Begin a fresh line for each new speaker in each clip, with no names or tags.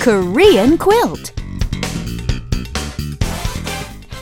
Korean quilt.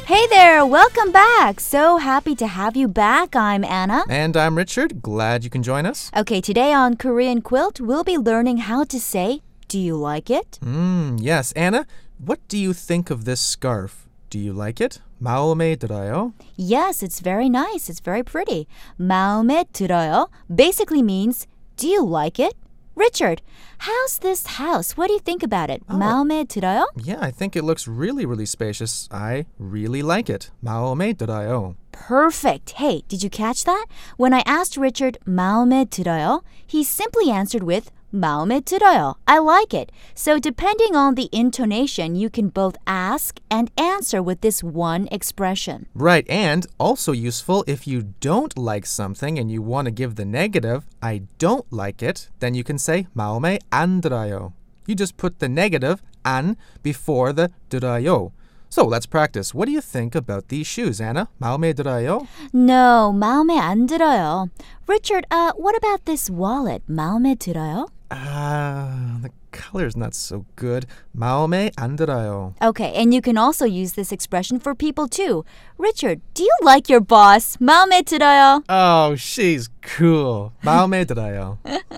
Hey there, welcome back. So happy to have you back. I'm Anna.
And I'm Richard. Glad you can join us.
Okay, today on Korean quilt, we'll be learning how to say, Do you like it?
Mm, yes, Anna, what do you think of this scarf? Do you like it? 마음에 들어요?
Yes, it's very nice. It's very pretty. 마음에 들어요 basically means, Do you like it? Richard, how's this house? What do you think about it? 마음에 들어요?
Yeah, I think it looks really, really spacious. I really like it. 마음에 들어요.
Perfect. Hey, did you catch that? When I asked Richard 마음에 들어요, he simply answered with 마음에 들어요. I like it. So depending on the intonation, you can both ask and answer with this one expression.
Right, and also useful if you don't like something and you want to give the negative, I don't like it, then you can say 마음에 안 들어요. You just put the negative 안 before the 들어요. So let's practice. What do you think about these shoes, Anna? 마음에 들어요?
No, 마음에 안 들어요. Richard, uh, what about this wallet? 마음에 들어요?
Ah, the color's not so good. 마음에 안 들어요.
Okay, and you can also use this expression for people too. Richard, do you like your boss? 마음에 들어요?
Oh, she's cool. 마음에 들어요.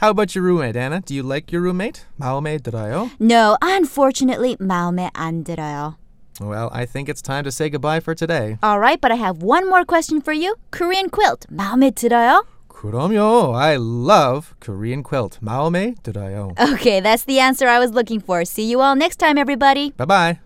How about your roommate, Anna? Do you like your roommate? 마음에 들어요?
No, unfortunately, 마음에 안 들어요.
Well, I think it's time to say goodbye for today.
All right, but I have one more question for you. Korean quilt, 마음에 들어요?
그럼요. I love Korean quilt. 마음에 들어요.
Okay, that's the answer I was looking for. See you all next time, everybody.
Bye-bye.